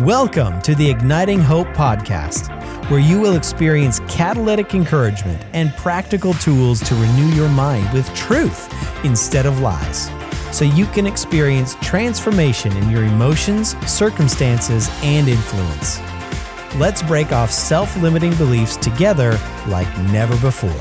Welcome to the Igniting Hope podcast, where you will experience catalytic encouragement and practical tools to renew your mind with truth instead of lies, so you can experience transformation in your emotions, circumstances, and influence. Let's break off self limiting beliefs together like never before.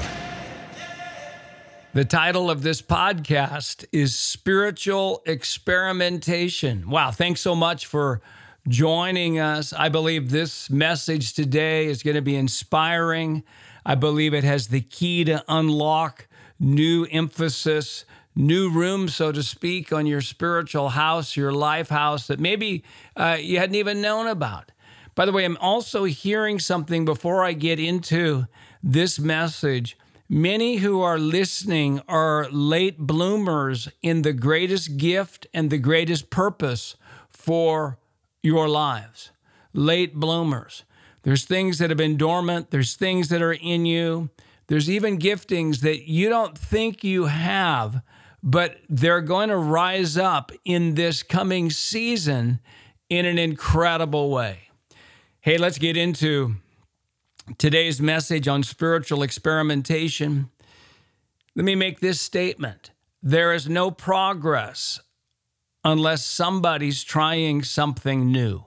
The title of this podcast is Spiritual Experimentation. Wow, thanks so much for joining us. I believe this message today is going to be inspiring. I believe it has the key to unlock new emphasis, new room, so to speak, on your spiritual house, your life house that maybe uh, you hadn't even known about. By the way, I'm also hearing something before I get into this message. Many who are listening are late bloomers in the greatest gift and the greatest purpose for your lives. Late bloomers. There's things that have been dormant, there's things that are in you, there's even giftings that you don't think you have, but they're going to rise up in this coming season in an incredible way. Hey, let's get into today's message on spiritual experimentation. Let me make this statement there is no progress unless somebody's trying something new.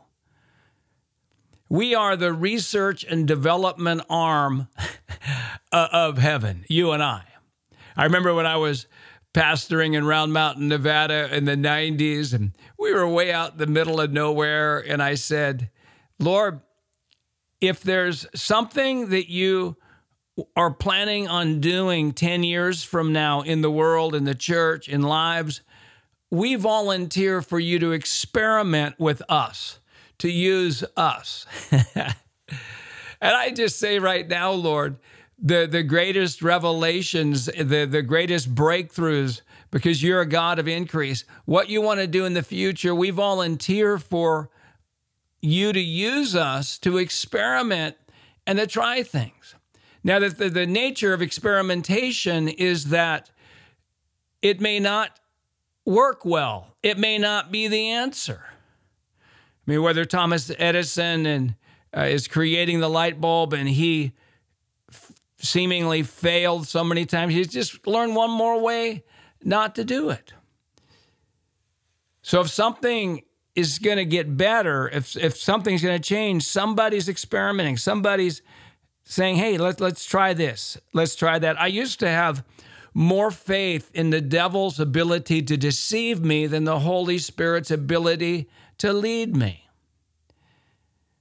We are the research and development arm of heaven, you and I. I remember when I was pastoring in Round Mountain, Nevada in the 90s, and we were way out in the middle of nowhere. And I said, Lord, if there's something that you are planning on doing 10 years from now in the world, in the church, in lives, we volunteer for you to experiment with us, to use us. and I just say right now, Lord, the, the greatest revelations, the, the greatest breakthroughs, because you're a God of increase, what you want to do in the future, we volunteer for you to use us to experiment and to try things. Now, the, the, the nature of experimentation is that it may not work well. It may not be the answer. I mean, whether Thomas Edison and uh, is creating the light bulb and he f- seemingly failed so many times, he's just learned one more way not to do it. So if something is going to get better, if if something's going to change, somebody's experimenting, somebody's saying, "Hey, let's let's try this. Let's try that." I used to have more faith in the devil's ability to deceive me than the Holy Spirit's ability to lead me.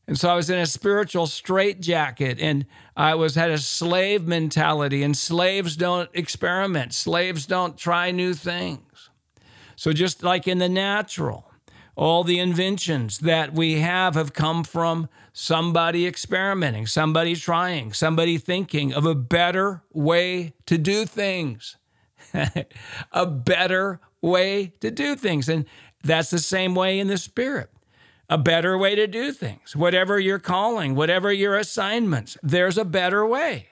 And so I was in a spiritual straitjacket and I was had a slave mentality and slaves don't experiment. Slaves don't try new things. So just like in the natural, all the inventions that we have have come from somebody experimenting, somebody trying, somebody thinking of a better way to do things. a better way to do things. And that's the same way in the spirit. A better way to do things. Whatever your calling, whatever your assignments, there's a better way.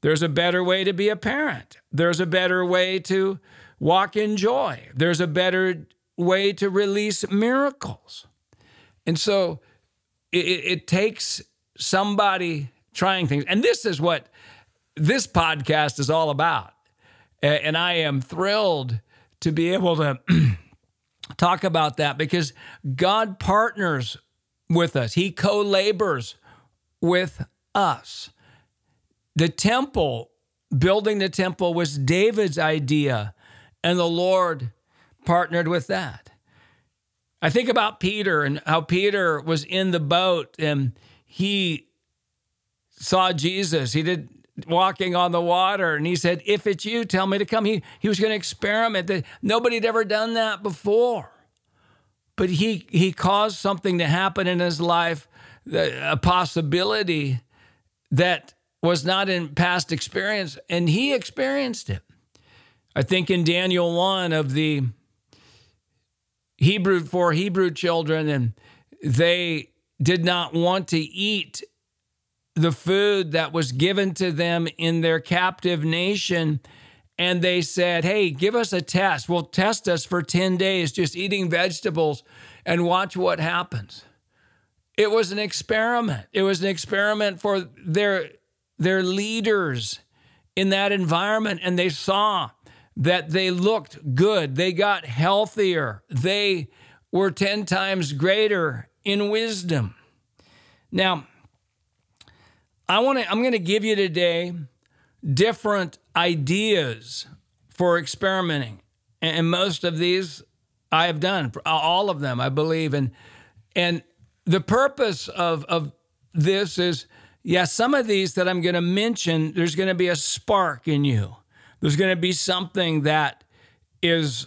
There's a better way to be a parent. There's a better way to walk in joy. There's a better way to release miracles. And so it, it, takes somebody trying things. And this is what this podcast is all about. And I am thrilled to be able to talk about that because God partners with us, He co labors with us. The temple, building the temple, was David's idea, and the Lord partnered with that. I think about Peter and how Peter was in the boat and he saw Jesus. He did walking on the water and he said, If it's you, tell me to come. He, he was going to experiment nobody had ever done that before. But he, he caused something to happen in his life, a possibility that was not in past experience, and he experienced it. I think in Daniel 1 of the Hebrew four Hebrew children, and they did not want to eat the food that was given to them in their captive nation. And they said, Hey, give us a test. We'll test us for 10 days, just eating vegetables and watch what happens. it was an experiment. It was an experiment for their their leaders in that environment and they saw that they looked good. They got healthier. They were 10 times greater in wisdom. Now, I want to I'm going to give you today different ideas for experimenting. And most of these I have done, all of them, I believe. And and the purpose of, of this is, yeah, some of these that I'm going to mention, there's going to be a spark in you. There's going to be something that is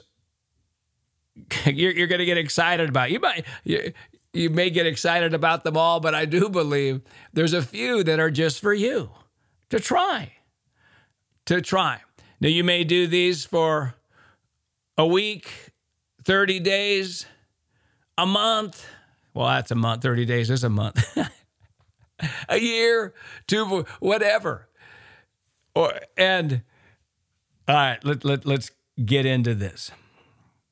you're, you're going to get excited about. You might you, you may get excited about them all, but I do believe there's a few that are just for you to try. To try. Now you may do these for a week, 30 days, a month. Well, that's a month. 30 days is a month. a year, two, whatever. Or and all right, let, let, let's get into this.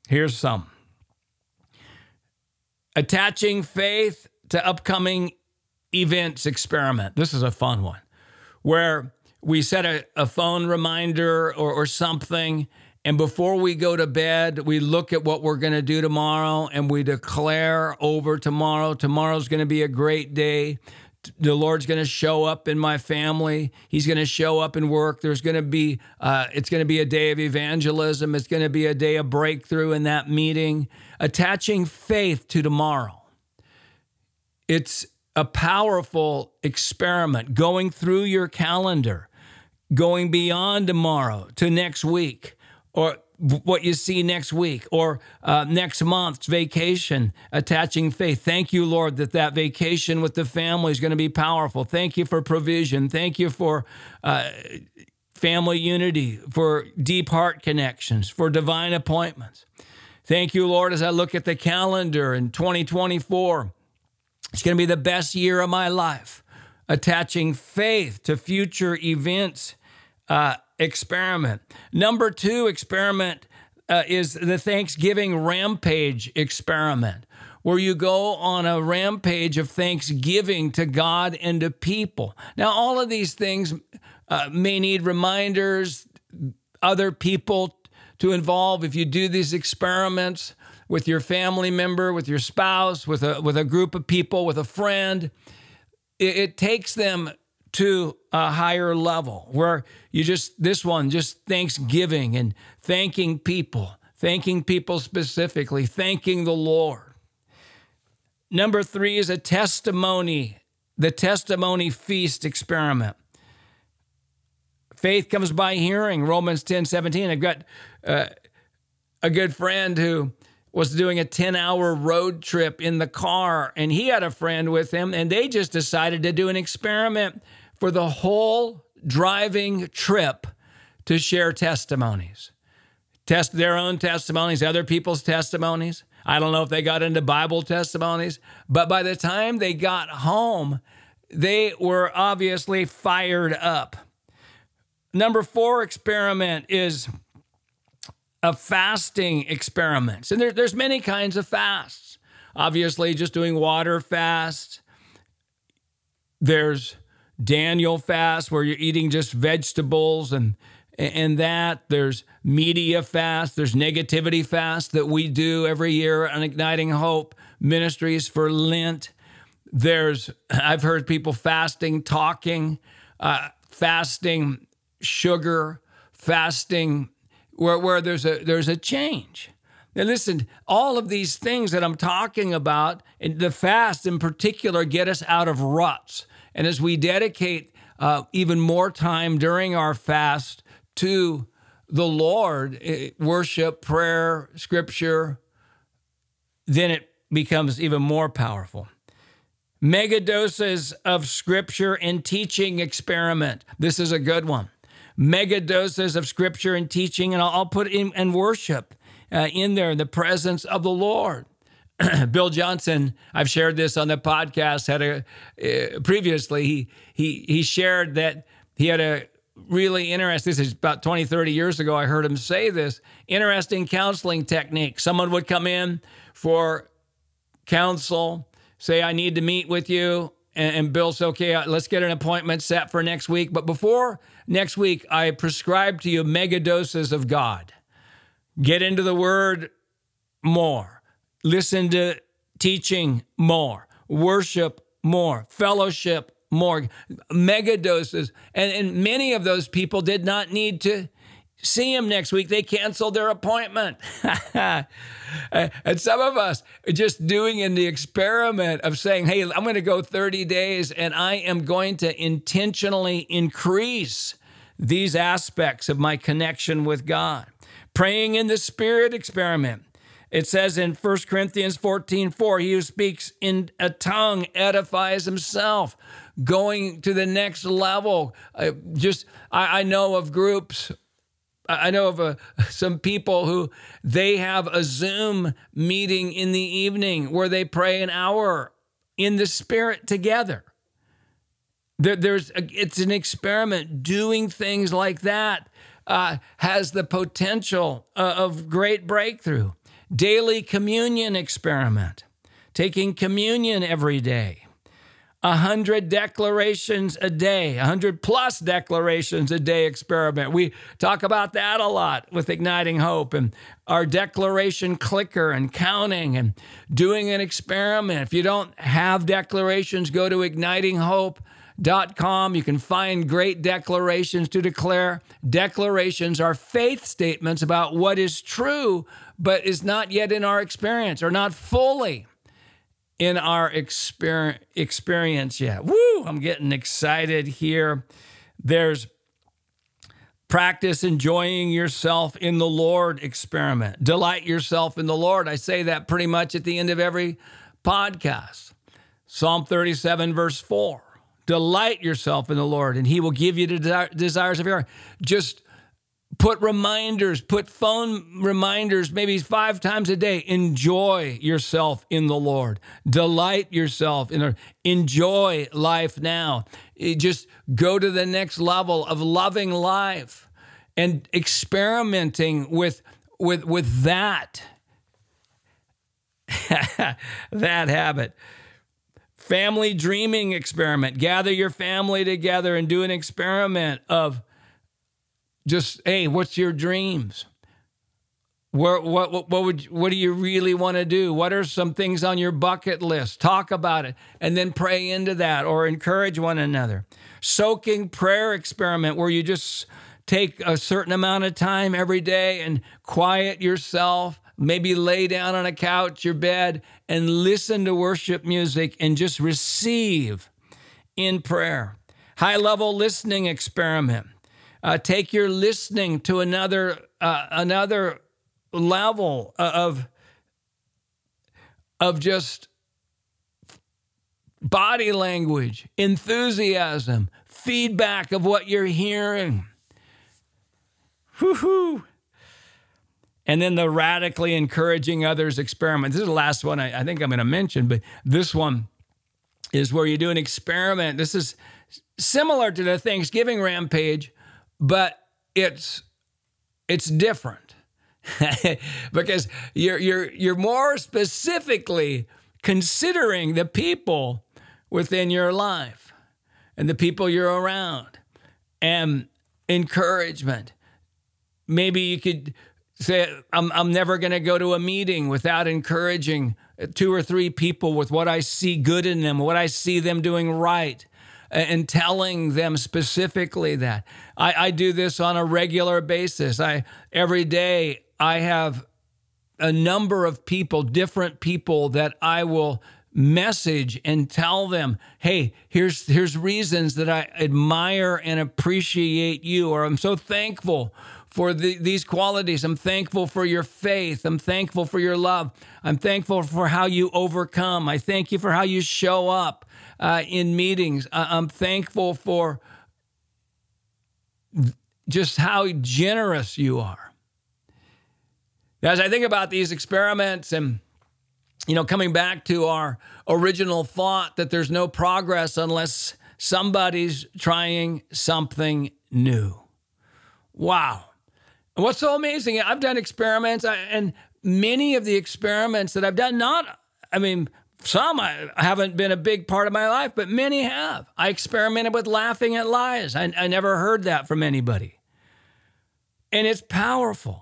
Here's some. Attaching faith to upcoming events experiment. This is a fun one where we set a, a phone reminder or, or something and before we go to bed, we look at what we're going to do tomorrow and we declare over tomorrow. Tomorrow's going to be a great day. The Lord's going to show up in my family. He's going to show up in work. There's going to be, uh, it's going to be a day of evangelism. It's going to be a day of breakthrough in that meeting. Attaching faith to tomorrow. It's a powerful experiment going through your calendar, going beyond tomorrow to next week or what you see next week or uh, next month's vacation, attaching faith. Thank you, Lord, that that vacation with the family is going to be powerful. Thank you for provision. Thank you for uh, family unity, for deep heart connections, for divine appointments. Thank you, Lord, as I look at the calendar in 2024. It's going to be the best year of my life, attaching faith to future events. Uh, experiment. Number two experiment uh, is the Thanksgiving rampage experiment, where you go on a rampage of thanksgiving to God and to people. Now, all of these things uh, may need reminders, other people to involve. If you do these experiments with your family member, with your spouse, with a, with a group of people, with a friend, it, it takes them to a higher level where you just, this one, just thanksgiving and thanking people, thanking people specifically, thanking the Lord. Number three is a testimony, the testimony feast experiment. Faith comes by hearing, Romans 10 17. I've got uh, a good friend who was doing a 10 hour road trip in the car, and he had a friend with him, and they just decided to do an experiment for the whole driving trip to share testimonies. Test their own testimonies, other people's testimonies. I don't know if they got into Bible testimonies, but by the time they got home, they were obviously fired up. Number four experiment is a fasting experiment. And there, there's many kinds of fasts. Obviously, just doing water fast. There's Daniel fast where you're eating just vegetables and and that. There's media fast. There's negativity fast that we do every year on igniting hope ministries for lent. There's i've heard people fasting talking uh, fasting sugar fasting where, where there's a there's a change. Now listen all of these things that i'm talking about the fast in particular get us out of ruts and as we dedicate uh, even more time during our fast to the Lord, eh, worship, prayer, scripture, then it becomes even more powerful. Mega doses of scripture and teaching experiment. This is a good one. Mega doses of scripture and teaching, and I'll put in and worship uh, in there in the presence of the Lord. Bill Johnson, I've shared this on the podcast. Had a uh, previously he he he shared that he had a really interesting. This is about 20, 30 years ago. I heard him say this interesting counseling technique. Someone would come in for counsel, say, I need to meet with you. And, and Bill said, okay, uh, let's get an appointment set for next week. But before next week, I prescribe to you mega doses of God. Get into the word more, listen to teaching more, worship more, fellowship more, mega doses. And, and many of those people did not need to see him next week. They canceled their appointment. and some of us are just doing in the experiment of saying, hey, I'm going to go 30 days and I am going to intentionally increase these aspects of my connection with God. Praying in the Spirit experiment. It says in 1 Corinthians 14 4, he who speaks in a tongue edifies himself. Going to the next level. I just, I, I know of groups I know of a, some people who they have a Zoom meeting in the evening where they pray an hour in the spirit together. There, there's a, it's an experiment. Doing things like that uh, has the potential uh, of great breakthrough. Daily communion experiment, taking communion every day. 100 declarations a day, 100 plus declarations a day experiment. We talk about that a lot with Igniting Hope and our declaration clicker and counting and doing an experiment. If you don't have declarations, go to ignitinghope.com. You can find great declarations to declare. Declarations are faith statements about what is true, but is not yet in our experience or not fully in our exper- experience yet. Woo, I'm getting excited here. There's practice enjoying yourself in the Lord experiment. Delight yourself in the Lord. I say that pretty much at the end of every podcast. Psalm 37, verse 4. Delight yourself in the Lord, and he will give you the desires of your heart. Just Put reminders, put phone reminders maybe five times a day. Enjoy yourself in the Lord. Delight yourself in the enjoy life now. Eh, just go to the next level of loving life and experimenting with with with that that habit family dreaming experiment gather your family together and do an experiment of just hey, what's your dreams? What, what, what would what do you really want to do? What are some things on your bucket list? Talk about it and then pray into that or encourage one another. Soaking prayer experiment where you just take a certain amount of time every day and quiet yourself, maybe lay down on a couch, your bed, and listen to worship music and just receive in prayer. High level listening experiment uh, take your listening to another uh, another level of of just body language, enthusiasm, feedback of what you're hearing. Whoo-hoo. And then the radically encouraging others experiment. This is the last one I, I think I'm going to mention, but this one is where you do an experiment. This is similar to the Thanksgiving rampage, but it's it's different because you're you're you're more specifically considering the people within your life and the people you're around and encouragement. Maybe you could say, I'm, I'm never going to go to a meeting without encouraging two or three people with what I see good in them, what I see them doing right and telling them specifically that. I, I do this on a regular basis. I every day I have a number of people, different people that I will message and tell them, hey, here's here's reasons that I admire and appreciate you, or I'm so thankful for the, these qualities. I'm thankful for your faith. I'm thankful for your love. I'm thankful for how you overcome. I thank you for how you show up uh, in meetings. I- I'm thankful for just how generous you are. As I think about these experiments and you know, coming back to our original thought that there's no progress unless somebody's trying something new. Wow. And what's so amazing, I've done experiments, and many of the experiments that I've done, not, I mean, some I haven't been a big part of my life, but many have. I experimented with laughing at lies. I, I never heard that from anybody. And it's powerful.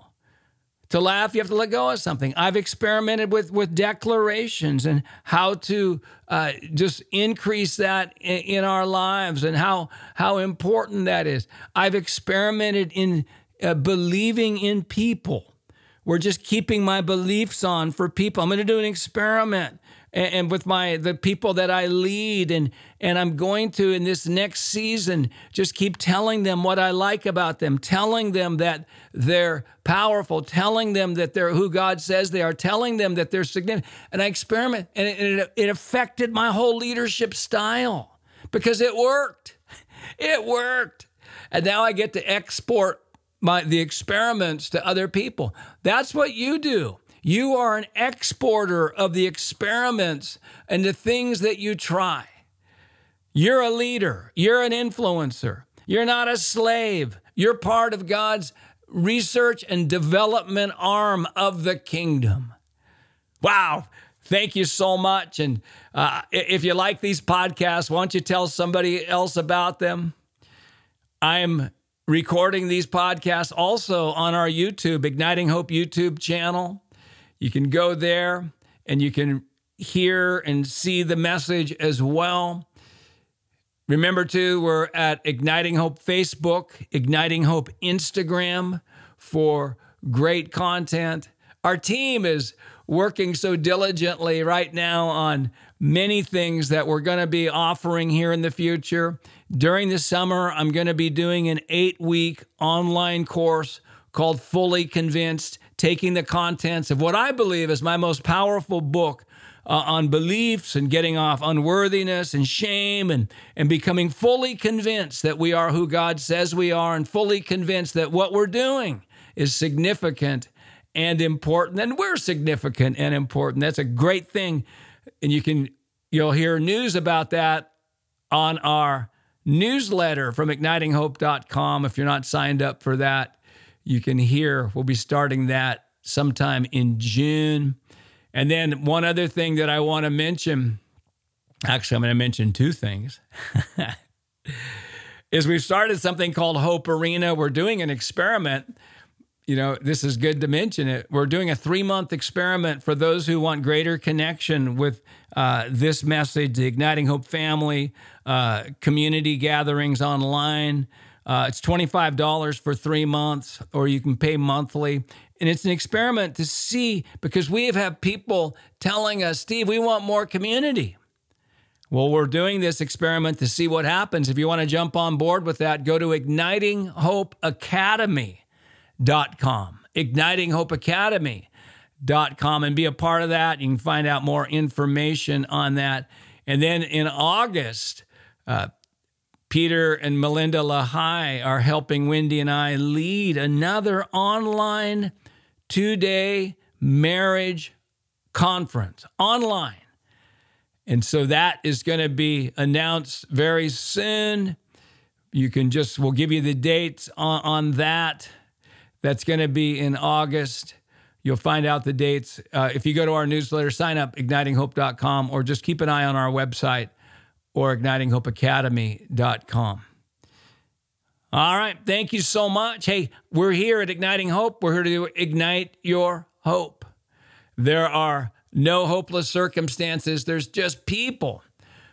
To laugh, you have to let go of something. I've experimented with, with declarations and how to uh, just increase that in, in, our lives and how, how important that is. I've experimented in uh, believing in people. We're just keeping my beliefs on for people. I'm going to do an experiment and, and with my the people that I lead and and I'm going to in this next season just keep telling them what I like about them, telling them that they're powerful, telling them that they're who God says they are, telling them that they're significant. And I experiment and it, it, it affected my whole leadership style because it worked. It worked. And now I get to export my the experiments to other people. That's what you do. You are an exporter of the experiments and the things that you try. You're a leader, you're an influencer, you're not a slave. You're part of God's research and development arm of the kingdom. Wow. Thank you so much. And uh, if you like these podcasts, why don't you tell somebody else about them? I'm recording these podcasts also on our YouTube, Igniting Hope YouTube channel. You can go there and you can hear and see the message as well. Remember, too, we're at Igniting Hope Facebook, Igniting Hope Instagram for great content. Our team is working so diligently right now on many things that we're going to be offering here in the future. During the summer, I'm going to be doing an eight week online course called Fully Convinced taking the contents of what I believe is my most powerful book uh, on beliefs and getting off unworthiness and shame and, and becoming fully convinced that we are who God says we are and fully convinced that what we're doing is significant and important. And we're significant and important. That's a great thing. And you can, you'll hear news about that on our newsletter from ignitinghope.com if you're not signed up for that you can hear. We'll be starting that sometime in June. And then one other thing that I want to mention actually, I'm going to mention two things. is we've started something called Hope Arena. We're doing an experiment. You know, this is good to mention it. We're doing a three month experiment for those who want greater connection with uh, this message, the Igniting Hope family, uh, community gatherings online. Uh, it's $25 for three months, or you can pay monthly. And it's an experiment to see because we have had people telling us, Steve, we want more community. Well, we're doing this experiment to see what happens. If you want to jump on board with that, go to ignitinghopeacademy.com. Ignitinghopeacademy.com and be a part of that. You can find out more information on that. And then in August, uh, Peter and Melinda LaHaye are helping Wendy and I lead another online two day marriage conference online. And so that is going to be announced very soon. You can just, we'll give you the dates on, on that. That's going to be in August. You'll find out the dates. Uh, if you go to our newsletter, sign up, ignitinghope.com, or just keep an eye on our website or ignitinghopeacademy.com. All right. Thank you so much. Hey, we're here at Igniting Hope. We're here to ignite your hope. There are no hopeless circumstances, there's just people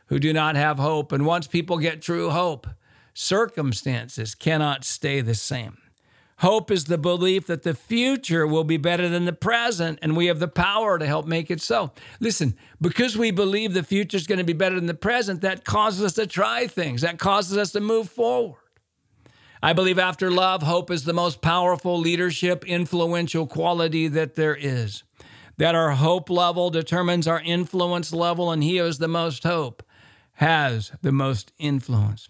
who do not have hope. And once people get true hope, circumstances cannot stay the same. Hope is the belief that the future will be better than the present, and we have the power to help make it so. Listen, because we believe the future is going to be better than the present, that causes us to try things, that causes us to move forward. I believe after love, hope is the most powerful leadership, influential quality that there is. That our hope level determines our influence level, and he who has the most hope has the most influence.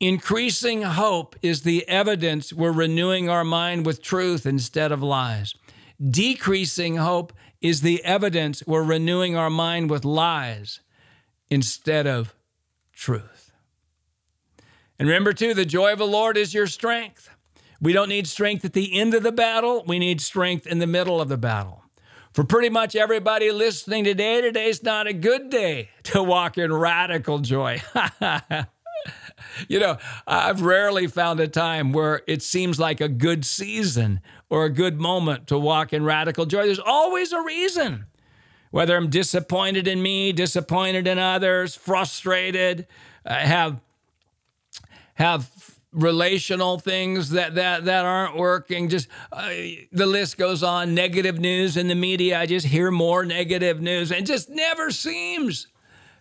Increasing hope is the evidence we're renewing our mind with truth instead of lies. Decreasing hope is the evidence we're renewing our mind with lies instead of truth. And remember, too, the joy of the Lord is your strength. We don't need strength at the end of the battle, we need strength in the middle of the battle. For pretty much everybody listening today, today's not a good day to walk in radical joy. you know, I've rarely found a time where it seems like a good season or a good moment to walk in radical joy. There's always a reason. Whether I'm disappointed in me, disappointed in others, frustrated, uh, have have relational things that that that aren't working just uh, the list goes on negative news in the media i just hear more negative news and just never seems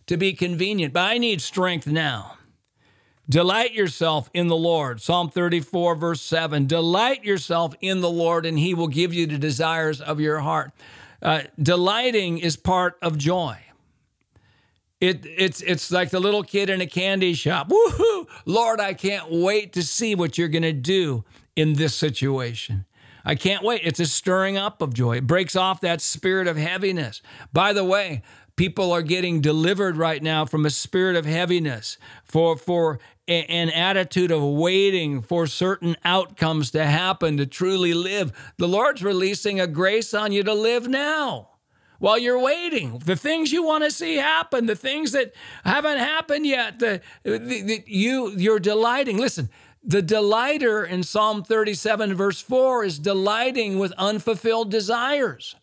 to be convenient but i need strength now delight yourself in the lord psalm 34 verse 7 delight yourself in the lord and he will give you the desires of your heart uh, delighting is part of joy it, it's it's like the little kid in a candy shop. Woohoo! Lord, I can't wait to see what you're going to do in this situation. I can't wait. It's a stirring up of joy. It breaks off that spirit of heaviness. By the way, people are getting delivered right now from a spirit of heaviness for for a, an attitude of waiting for certain outcomes to happen to truly live. The Lord's releasing a grace on you to live now while you're waiting. The things you want to see happen, the things that haven't happened yet, the, the, the, you you're delighting. Listen, the delighter in Psalm 37 verse 4 is delighting with unfulfilled desires.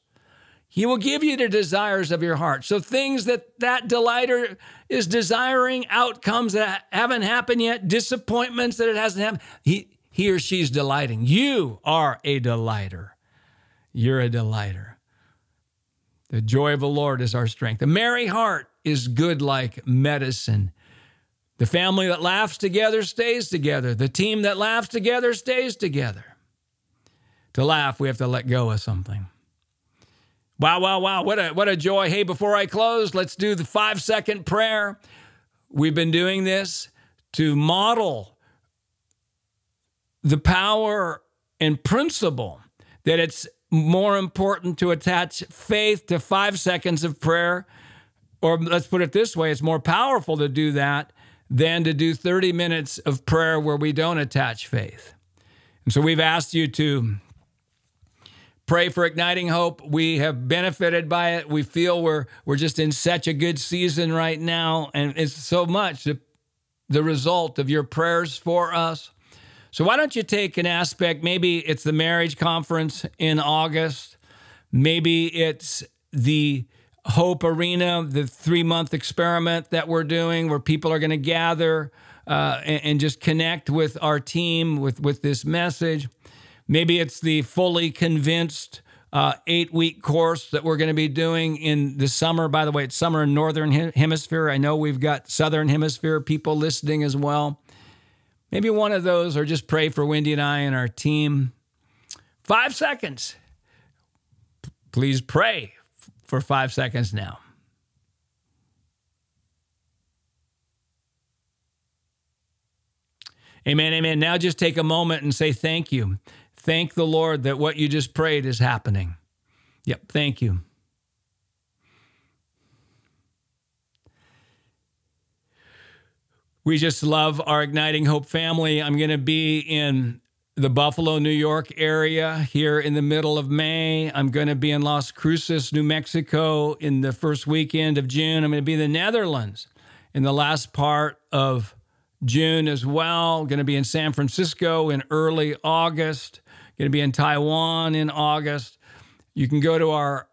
He will give you the desires of your heart. So things that that delighter is desiring, outcomes that haven't happened yet, disappointments that it hasn't happened, he he or she's delighting. You are a delighter. You're a delighter. The joy of the Lord is our strength. A merry heart is good like medicine. The family that laughs together stays together. The team that laughs together stays together. To laugh, we have to let go of something. Wow, wow, wow. What a, what a joy. Hey, before I close, let's do the five second prayer. We've been doing this to model the power and principle that it's more important to attach faith to five seconds of prayer. Or let's put it this way it's more powerful to do that than to do 30 minutes of prayer where we don't attach faith. And so we've asked you to pray for igniting hope. We have benefited by it. We feel we're we're just in such a good season right now and it's so much the result of your prayers for us. So why don't you take an aspect? Maybe it's the marriage conference in August. Maybe it's the Hope Arena, the three month experiment that we're doing where people are going to gather uh, and, and, just connect with our team with, with this message. Maybe it's the fully convinced uh, eight week course that we're going to be doing in the summer. By the way, it's summer in Northern Hemisphere. I know we've got Southern Hemisphere people listening as well. Maybe one of those, or just pray for Wendy and I and our team. Five seconds. P- please pray f- for five seconds now. Amen, amen. Now just take a moment and say thank you. Thank the Lord that what you just prayed is happening. Yep, thank you. We just love our Igniting Hope family. I'm going to be in the Buffalo, New York area here in the middle of May. I'm going to be in Las Cruces, New Mexico in the first weekend of June. I'm going to be in the Netherlands in the last part of June as well. I'm going to be in San Francisco in early August. Going to be in Taiwan in August. You can go to our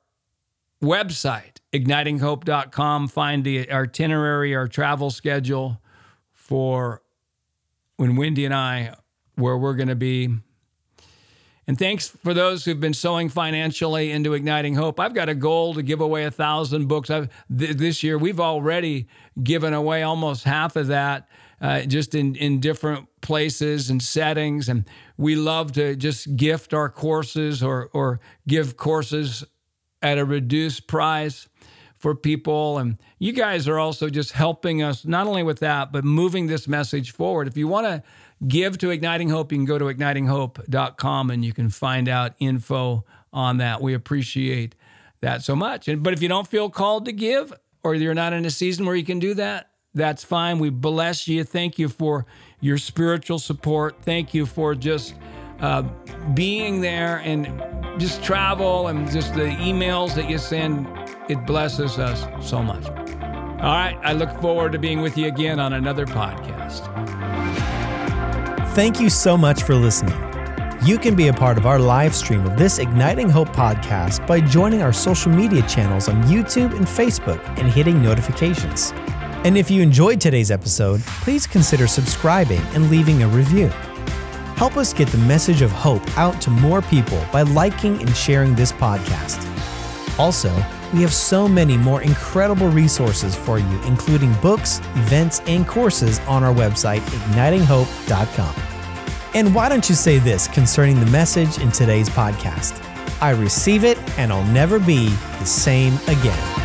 website, ignitinghope.com, find the itinerary, our travel schedule for when Wendy and I, where we're going to be. And thanks for those who've been sowing financially into Igniting Hope. I've got a goal to give away a thousand books. I've, th- this year, we've already given away almost half of that, uh, just in in different places and settings. And we love to just gift our courses or or give courses at a reduced price for people. And you guys are also just helping us, not only with that, but moving this message forward. If you want to give to Igniting Hope, you can go to ignitinghope.com and you can find out info on that. We appreciate that so much. But if you don't feel called to give, or you're not in a season where you can do that, that's fine. We bless you. Thank you for your spiritual support. Thank you for just uh, being there and just travel and just the emails that you send, it blesses us so much. All right, I look forward to being with you again on another podcast. Thank you so much for listening. You can be a part of our live stream of this Igniting Hope podcast by joining our social media channels on YouTube and Facebook and hitting notifications. And if you enjoyed today's episode, please consider subscribing and leaving a review. Help us get the message of hope out to more people by liking and sharing this podcast. Also, we have so many more incredible resources for you, including books, events, and courses on our website, ignitinghope.com. And why don't you say this concerning the message in today's podcast? I receive it and I'll never be the same again.